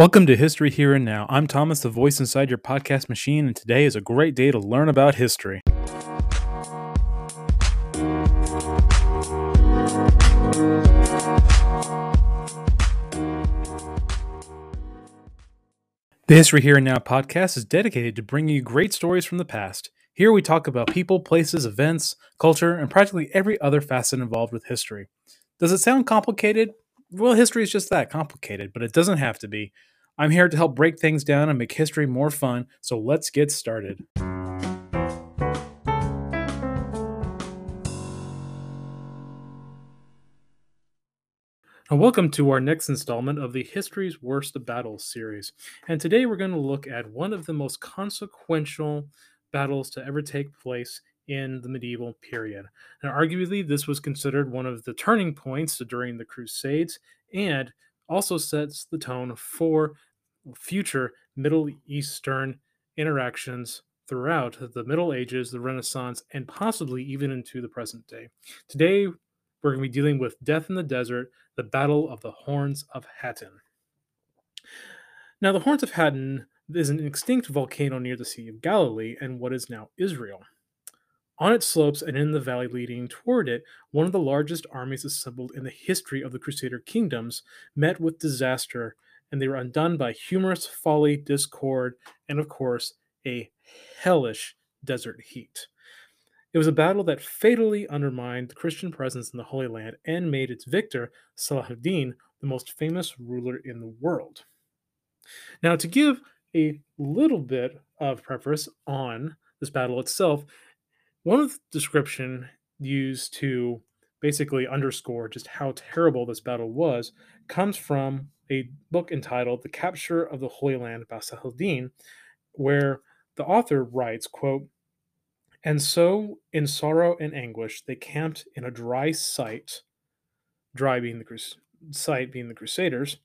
Welcome to History Here and Now. I'm Thomas, the voice inside your podcast machine, and today is a great day to learn about history. The History Here and Now podcast is dedicated to bringing you great stories from the past. Here we talk about people, places, events, culture, and practically every other facet involved with history. Does it sound complicated? Well, history is just that complicated, but it doesn't have to be. I'm here to help break things down and make history more fun, so let's get started. Welcome to our next installment of the History's Worst Battles series. And today we're going to look at one of the most consequential battles to ever take place in the medieval period. Now, arguably, this was considered one of the turning points during the Crusades and also sets the tone for future Middle Eastern interactions throughout the Middle Ages, the Renaissance, and possibly even into the present day. Today, we're going to be dealing with Death in the Desert, the Battle of the Horns of Hattin. Now, the Horns of Hattin is an extinct volcano near the Sea of Galilee and what is now Israel. On its slopes and in the valley leading toward it, one of the largest armies assembled in the history of the Crusader kingdoms met with disaster, and they were undone by humorous folly, discord, and of course, a hellish desert heat. It was a battle that fatally undermined the Christian presence in the Holy Land and made its victor, Salahuddin, the most famous ruler in the world. Now, to give a little bit of preface on this battle itself, one of the description used to basically underscore just how terrible this battle was comes from a book entitled The Capture of the Holy Land by Salahuddin, where the author writes, quote, and so in sorrow and anguish they camped in a dry site, dry being the crus- site being the Crusaders,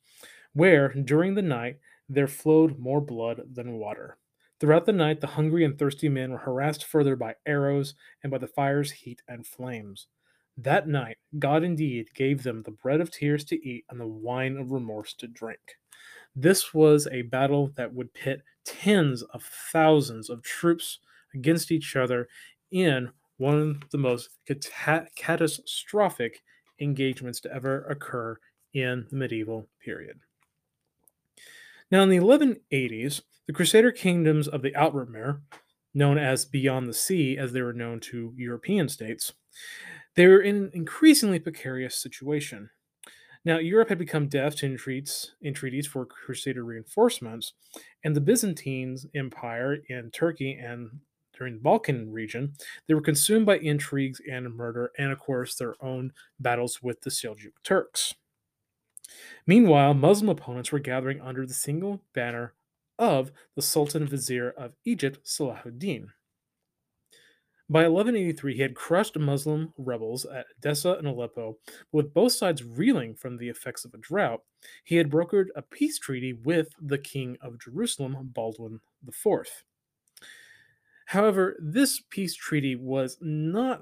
where during the night there flowed more blood than water. Throughout the night, the hungry and thirsty men were harassed further by arrows and by the fire's heat and flames. That night, God indeed gave them the bread of tears to eat and the wine of remorse to drink. This was a battle that would pit tens of thousands of troops against each other in one of the most cat- catastrophic engagements to ever occur in the medieval period. Now, in the 1180s, the Crusader kingdoms of the Outremer, known as Beyond the Sea, as they were known to European states, they were in an increasingly precarious situation. Now, Europe had become deaf to entreaties, entreaties for Crusader reinforcements, and the Byzantine Empire in Turkey and during the Balkan region, they were consumed by intrigues and murder, and of course, their own battles with the Seljuk Turks. Meanwhile, Muslim opponents were gathering under the single banner of the Sultan Vizier of Egypt, Salahuddin. By 1183, he had crushed Muslim rebels at Edessa and Aleppo, with both sides reeling from the effects of a drought. He had brokered a peace treaty with the king of Jerusalem, Baldwin IV. However, this peace treaty was not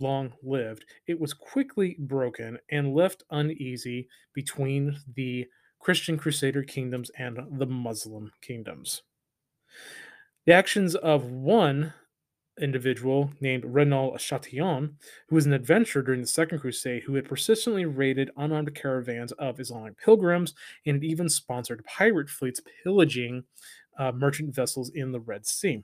long lived. It was quickly broken and left uneasy between the Christian Crusader kingdoms and the Muslim kingdoms. The actions of one individual named Renaud Chatillon, who was an adventurer during the Second Crusade, who had persistently raided unarmed caravans of Islamic pilgrims and even sponsored pirate fleets pillaging uh, merchant vessels in the Red Sea.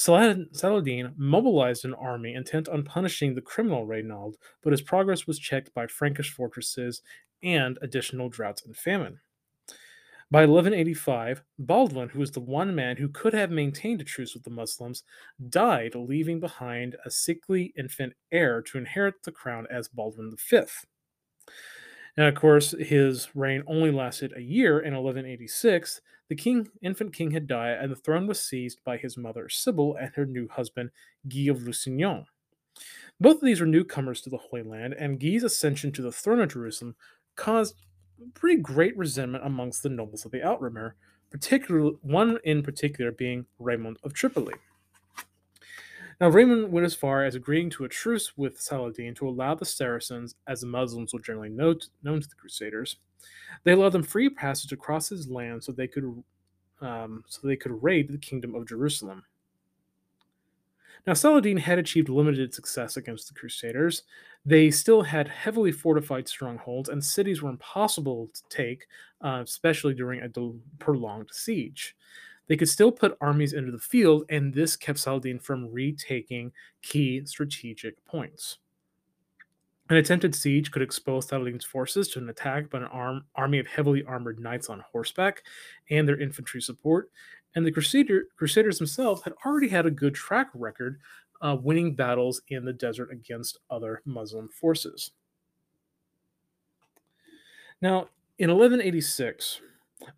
Saladin mobilized an army intent on punishing the criminal Reynald, but his progress was checked by Frankish fortresses and additional droughts and famine. By 1185, Baldwin, who was the one man who could have maintained a truce with the Muslims, died, leaving behind a sickly infant heir to inherit the crown as Baldwin V. Now, of course, his reign only lasted a year. In 1186, the king, infant king had died, and the throne was seized by his mother Sybil and her new husband Guy of Lusignan. Both of these were newcomers to the Holy Land, and Guy's ascension to the throne of Jerusalem caused pretty great resentment amongst the nobles of the Outremer, particularly one in particular being Raymond of Tripoli. Now, Raymond went as far as agreeing to a truce with Saladin to allow the Saracens, as the Muslims were generally known to, the Crusaders, they allowed them free passage across his land so they could um, so they could raid the kingdom of Jerusalem. Now, Saladin had achieved limited success against the Crusaders. They still had heavily fortified strongholds, and cities were impossible to take, uh, especially during a prolonged siege. They could still put armies into the field, and this kept Saladin from retaking key strategic points. An attempted siege could expose Saladin's forces to an attack by an arm, army of heavily armored knights on horseback and their infantry support, and the Crusader, Crusaders themselves had already had a good track record uh, winning battles in the desert against other Muslim forces. Now, in 1186,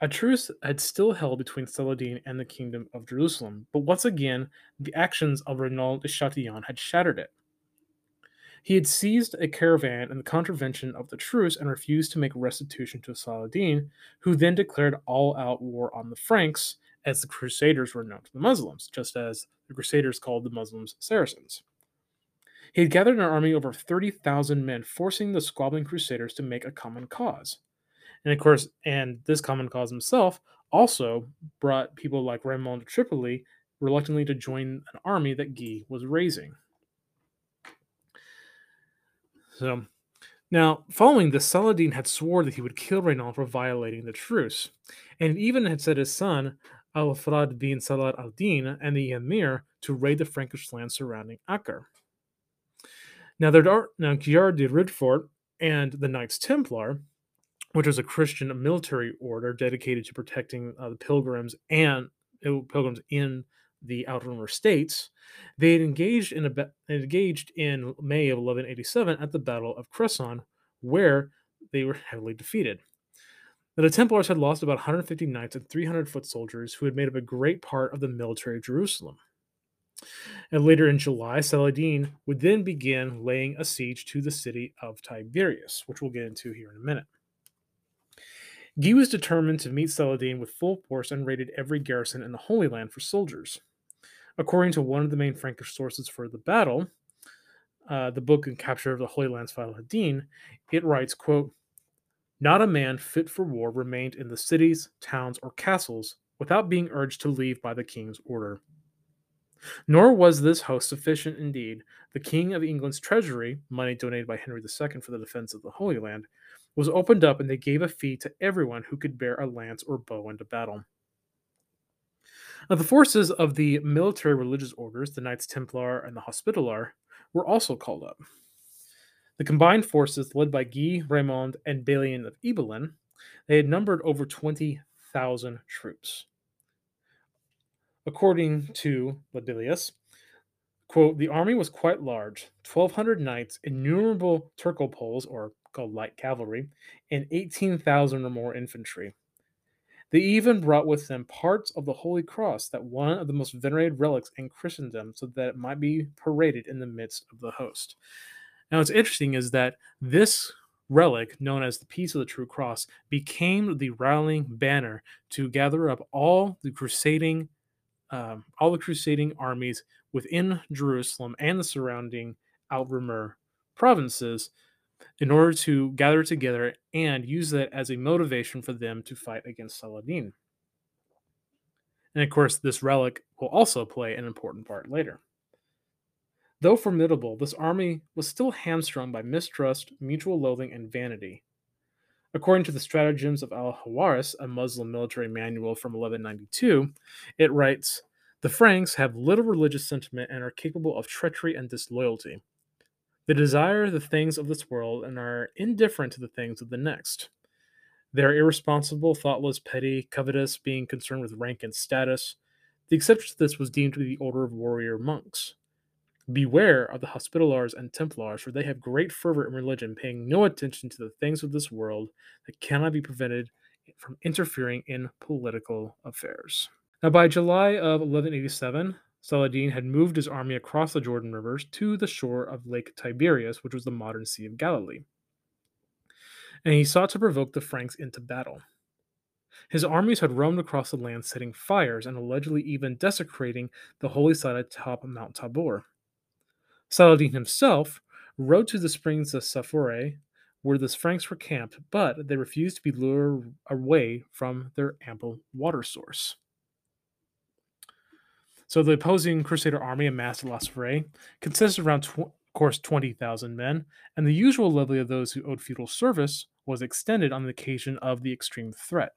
a truce had still held between Saladin and the Kingdom of Jerusalem, but once again, the actions of Renaud de Chatillon had shattered it. He had seized a caravan in contravention of the truce and refused to make restitution to Saladin, who then declared all out war on the Franks as the Crusaders were known to the Muslims, just as the Crusaders called the Muslims Saracens. He had gathered an army of over 30,000 men, forcing the squabbling Crusaders to make a common cause. And of course, and this common cause himself also brought people like Raymond Tripoli reluctantly to join an army that Guy was raising. So, now, following this, Saladin had sworn that he would kill Renaud for violating the truce, and even had set his son Al-Afdal bin Salah al-Din and the emir to raid the Frankish land surrounding Acre. Now, there are now Gerard de Ridefort and the Knights Templar, which was a Christian military order dedicated to protecting uh, the pilgrims and uh, pilgrims in the Outer States. They had engaged in a engaged in May of 1187 at the Battle of Cresson, where they were heavily defeated. The Templars had lost about 150 knights and 300 foot soldiers who had made up a great part of the military of Jerusalem. And later in July, Saladin would then begin laying a siege to the city of Tiberias, which we'll get into here in a minute. Guy was determined to meet Saladin with full force and raided every garrison in the Holy Land for soldiers. According to one of the main Frankish sources for the battle, uh, the book and capture of the Holy Lands Saladin, it writes, quote, not a man fit for war remained in the cities, towns, or castles without being urged to leave by the king's order. Nor was this host sufficient indeed. The king of England's treasury, money donated by Henry II for the defense of the Holy Land, was opened up and they gave a fee to everyone who could bear a lance or bow into battle. Now, the forces of the military religious orders, the Knights Templar and the Hospitaller, were also called up. The combined forces, led by Guy Raymond and Balian of Ibelin, they had numbered over 20,000 troops. According to Libellus, quote, the army was quite large 1,200 knights, innumerable Turcopoles, or called light cavalry, and 18,000 or more infantry. They even brought with them parts of the Holy Cross, that one of the most venerated relics in Christendom, so that it might be paraded in the midst of the host. Now, what's interesting is that this relic, known as the Piece of the True Cross, became the rallying banner to gather up all the crusading, um, all the crusading armies within Jerusalem and the surrounding Outremer provinces in order to gather together and use that as a motivation for them to fight against Saladin. And of course, this relic will also play an important part later. Though formidable, this army was still hamstrung by mistrust, mutual loathing, and vanity. According to the Stratagems of Al Harawi's, a Muslim military manual from 1192, it writes The Franks have little religious sentiment and are capable of treachery and disloyalty. They desire the things of this world and are indifferent to the things of the next. They are irresponsible, thoughtless, petty, covetous, being concerned with rank and status. The exception to this was deemed to be the order of warrior monks. Beware of the Hospitallers and Templars, for they have great fervor in religion, paying no attention to the things of this world that cannot be prevented from interfering in political affairs. Now, by July of 1187, Saladin had moved his army across the Jordan rivers to the shore of Lake Tiberias, which was the modern Sea of Galilee. And he sought to provoke the Franks into battle. His armies had roamed across the land setting fires and allegedly even desecrating the holy site atop Mount Tabor. Saladin himself rode to the springs of Safoure, where the Franks were camped, but they refused to be lured away from their ample water source. So the opposing Crusader army amassed at La Safoure consisted of around, tw- of course, 20,000 men, and the usual levy of those who owed feudal service was extended on the occasion of the extreme threat.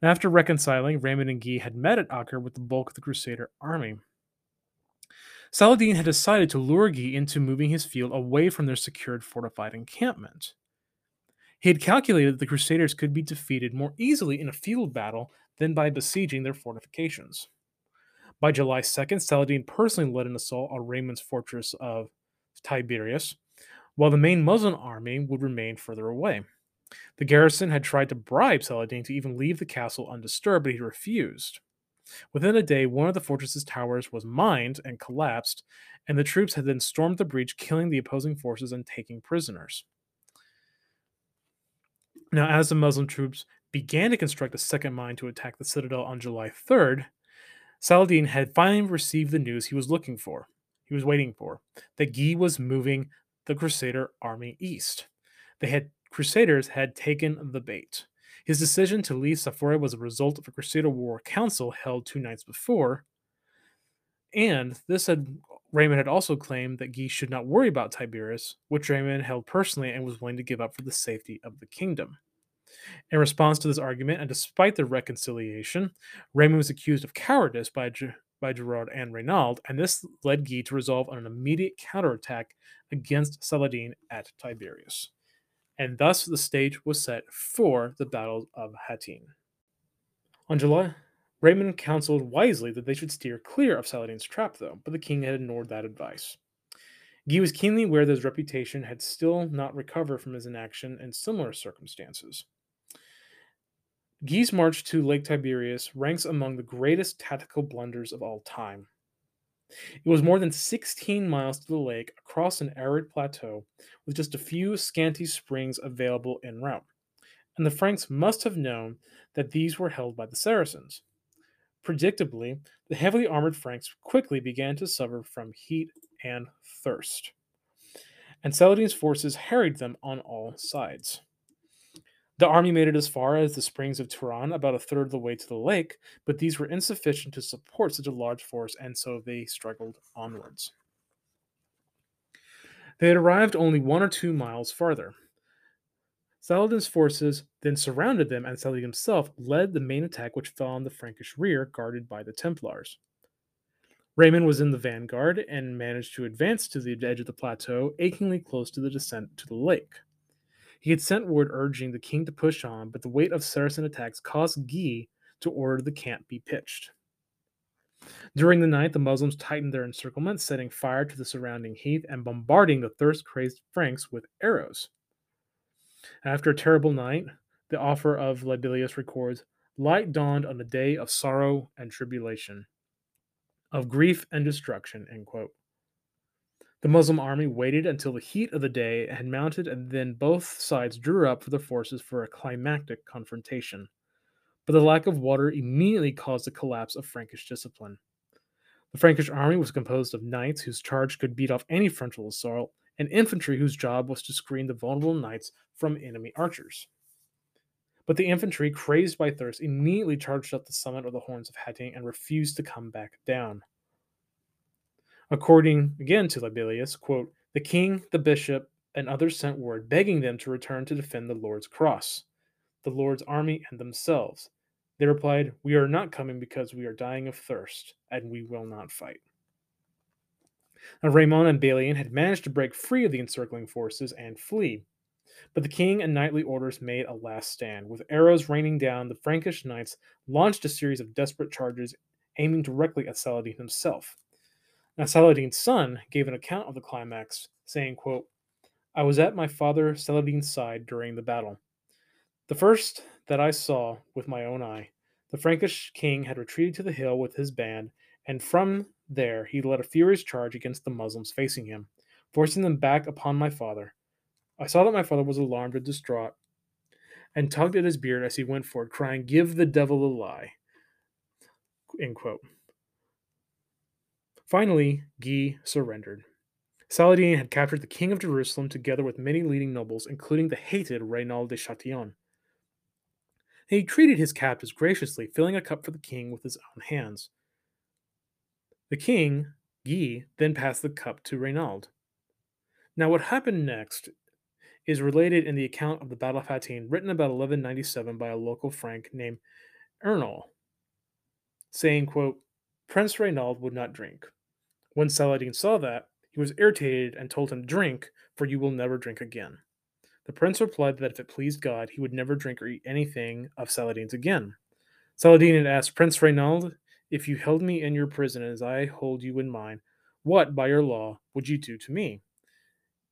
Now, after reconciling, Raymond and Guy had met at Acre with the bulk of the Crusader army. Saladin had decided to lure Guy into moving his field away from their secured fortified encampment. He had calculated that the Crusaders could be defeated more easily in a field battle than by besieging their fortifications. By July 2nd, Saladin personally led an assault on Raymond's fortress of Tiberias, while the main Muslim army would remain further away. The garrison had tried to bribe Saladin to even leave the castle undisturbed, but he refused. Within a day, one of the fortress's towers was mined and collapsed, and the troops had then stormed the breach, killing the opposing forces and taking prisoners. Now, as the Muslim troops began to construct a second mine to attack the citadel on July 3rd, Saladin had finally received the news he was looking for. He was waiting for that Guy was moving the Crusader army east. They had Crusaders had taken the bait. His decision to leave Safoure was a result of a Crusader War Council held two nights before, and this had Raymond had also claimed that Guy should not worry about Tiberias, which Raymond held personally and was willing to give up for the safety of the kingdom. In response to this argument, and despite the reconciliation, Raymond was accused of cowardice by, by Gerard and Reynald, and this led Guy to resolve on an immediate counterattack against Saladin at Tiberias and thus the stage was set for the Battle of Hattin. On July, Raymond counseled wisely that they should steer clear of Saladin's trap, though, but the king had ignored that advice. Guy was keenly aware that his reputation had still not recovered from his inaction in similar circumstances. Guy's march to Lake Tiberias ranks among the greatest tactical blunders of all time. It was more than 16 miles to the lake across an arid plateau with just a few scanty springs available en route, and the Franks must have known that these were held by the Saracens. Predictably, the heavily armored Franks quickly began to suffer from heat and thirst, and Saladin's forces harried them on all sides. The army made it as far as the springs of Turan, about a third of the way to the lake, but these were insufficient to support such a large force, and so they struggled onwards. They had arrived only one or two miles farther. Saladin's forces then surrounded them, and Saladin himself led the main attack, which fell on the Frankish rear, guarded by the Templars. Raymond was in the vanguard and managed to advance to the edge of the plateau, achingly close to the descent to the lake. He had sent word urging the king to push on, but the weight of Saracen attacks caused Guy to order the camp be pitched. During the night, the Muslims tightened their encirclement, setting fire to the surrounding heath and bombarding the thirst crazed Franks with arrows. After a terrible night, the author of Libellus records Light dawned on a day of sorrow and tribulation, of grief and destruction. End quote. The Muslim army waited until the heat of the day had mounted, and then both sides drew up for their forces for a climactic confrontation. But the lack of water immediately caused the collapse of Frankish discipline. The Frankish army was composed of knights whose charge could beat off any frontal assault, and infantry whose job was to screen the vulnerable knights from enemy archers. But the infantry, crazed by thirst, immediately charged up the summit of the horns of Hattin and refused to come back down. According again to Libellus, quote, the king, the bishop, and others sent word begging them to return to defend the Lord's cross, the Lord's army, and themselves. They replied, We are not coming because we are dying of thirst, and we will not fight. Now, Raymond and Balian had managed to break free of the encircling forces and flee. But the king and knightly orders made a last stand. With arrows raining down, the Frankish knights launched a series of desperate charges aiming directly at Saladin himself. Now Saladin's son gave an account of the climax, saying, quote, I was at my father Saladin's side during the battle. The first that I saw with my own eye, the Frankish king had retreated to the hill with his band, and from there he led a furious charge against the Muslims facing him, forcing them back upon my father. I saw that my father was alarmed and distraught, and tugged at his beard as he went forward, crying, Give the devil a lie. End quote. Finally, Guy surrendered. Saladin had captured the king of Jerusalem together with many leading nobles, including the hated Reynald de Chatillon. He treated his captives graciously, filling a cup for the king with his own hands. The king, Guy, then passed the cup to Reynald. Now, what happened next is related in the account of the Battle of Hattin, written about 1197 by a local Frank named Ernoul, saying, quote, Prince Reynald would not drink. When Saladin saw that, he was irritated and told him, Drink, for you will never drink again. The prince replied that if it pleased God, he would never drink or eat anything of Saladin's again. Saladin had asked Prince Reynald, If you held me in your prison as I hold you in mine, what, by your law, would you do to me?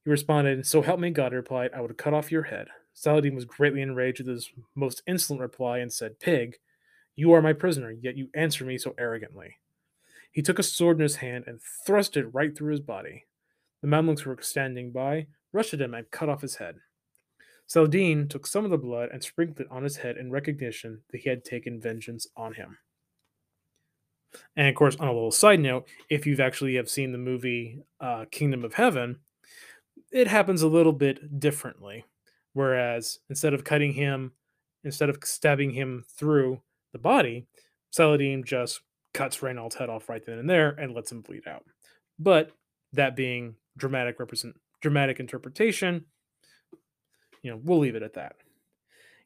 He responded, So help me God, replied, I would cut off your head. Saladin was greatly enraged at this most insolent reply and said, Pig, you are my prisoner, yet you answer me so arrogantly. He took a sword in his hand and thrust it right through his body. The Mamluks who were standing by rushed at him and cut off his head. Saladin took some of the blood and sprinkled it on his head in recognition that he had taken vengeance on him. And of course, on a little side note, if you've actually have seen the movie uh, Kingdom of Heaven, it happens a little bit differently. Whereas instead of cutting him, instead of stabbing him through the body, Saladin just cuts Reynald's head off right then and there and lets him bleed out. But that being dramatic represent dramatic interpretation, you know, we'll leave it at that.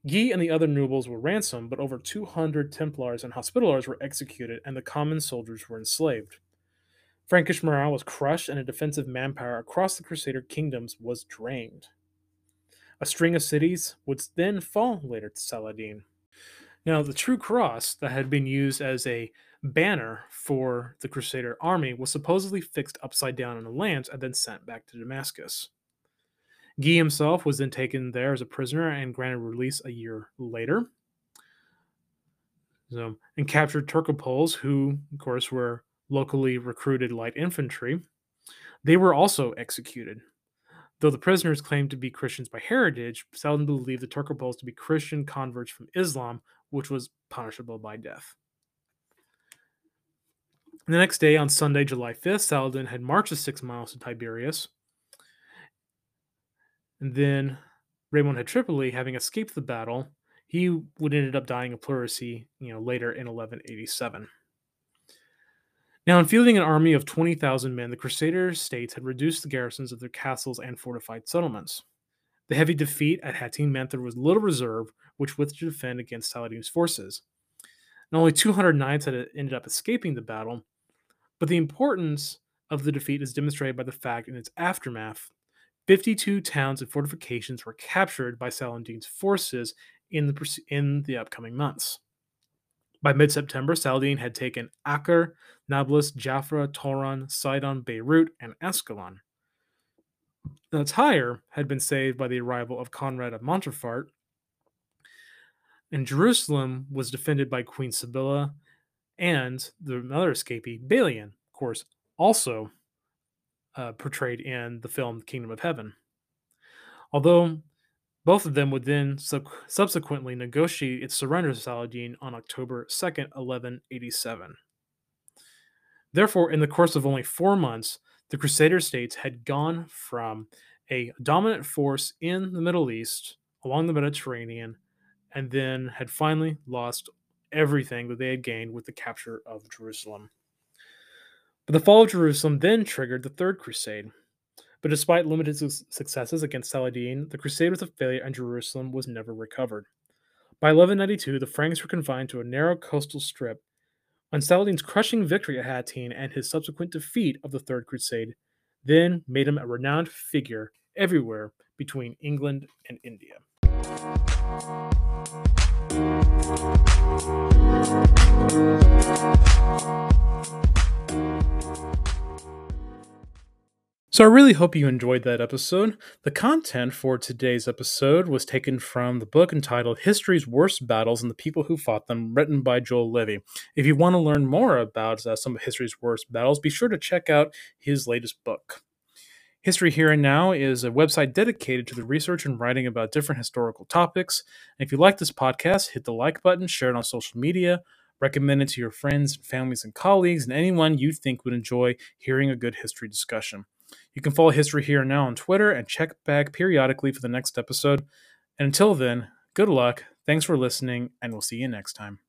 Guy and the other nobles were ransomed, but over 200 Templars and Hospitallers were executed, and the common soldiers were enslaved. Frankish morale was crushed, and a defensive manpower across the Crusader kingdoms was drained. A string of cities would then fall later to Saladin. Now, the true cross that had been used as a banner for the Crusader army was supposedly fixed upside down in a lance and then sent back to Damascus. Guy himself was then taken there as a prisoner and granted release a year later. So, and captured Turcopoles, who, of course, were locally recruited light infantry. They were also executed. Though the prisoners claimed to be Christians by heritage, Saladin believed the Turcopoles to be Christian converts from Islam, which was punishable by death. The next day, on Sunday, July 5th, Saladin had marched the six miles to Tiberias. And then Raymond had Tripoli, having escaped the battle, he would ended up dying of pleurisy, you know, later in 1187. Now, in fielding an army of 20,000 men, the Crusader states had reduced the garrisons of their castles and fortified settlements. The heavy defeat at Hattin meant there was little reserve which was to defend against Saladin's forces. And only 200 knights had ended up escaping the battle, but the importance of the defeat is demonstrated by the fact in its aftermath 52 towns and fortifications were captured by Saladin's forces in the, in the upcoming months. By mid September, Saladin had taken Acre, Nablus, Jaffa, Toron, Sidon, Beirut, and Ascalon. Now, Tyre had been saved by the arrival of Conrad of Montferrat, and Jerusalem was defended by Queen Sibylla and the other escapee, Balian, of course, also uh, portrayed in the film Kingdom of Heaven. Although both of them would then sub- subsequently negotiate its surrender to Saladin on October 2nd, 1187. Therefore, in the course of only four months, the Crusader states had gone from a dominant force in the Middle East along the Mediterranean and then had finally lost everything that they had gained with the capture of Jerusalem. But the fall of Jerusalem then triggered the Third Crusade. But despite limited su- successes against Saladin, the crusade was a failure and Jerusalem was never recovered. By 1192, the Franks were confined to a narrow coastal strip. On Saladin's crushing victory at Hattin and his subsequent defeat of the Third Crusade, then made him a renowned figure everywhere between England and India. So, I really hope you enjoyed that episode. The content for today's episode was taken from the book entitled History's Worst Battles and the People Who Fought Them, written by Joel Levy. If you want to learn more about uh, some of history's worst battles, be sure to check out his latest book. History Here and Now is a website dedicated to the research and writing about different historical topics. And if you like this podcast, hit the like button, share it on social media, recommend it to your friends, families, and colleagues, and anyone you think would enjoy hearing a good history discussion. You can follow History Here and Now on Twitter and check back periodically for the next episode. And until then, good luck, thanks for listening, and we'll see you next time.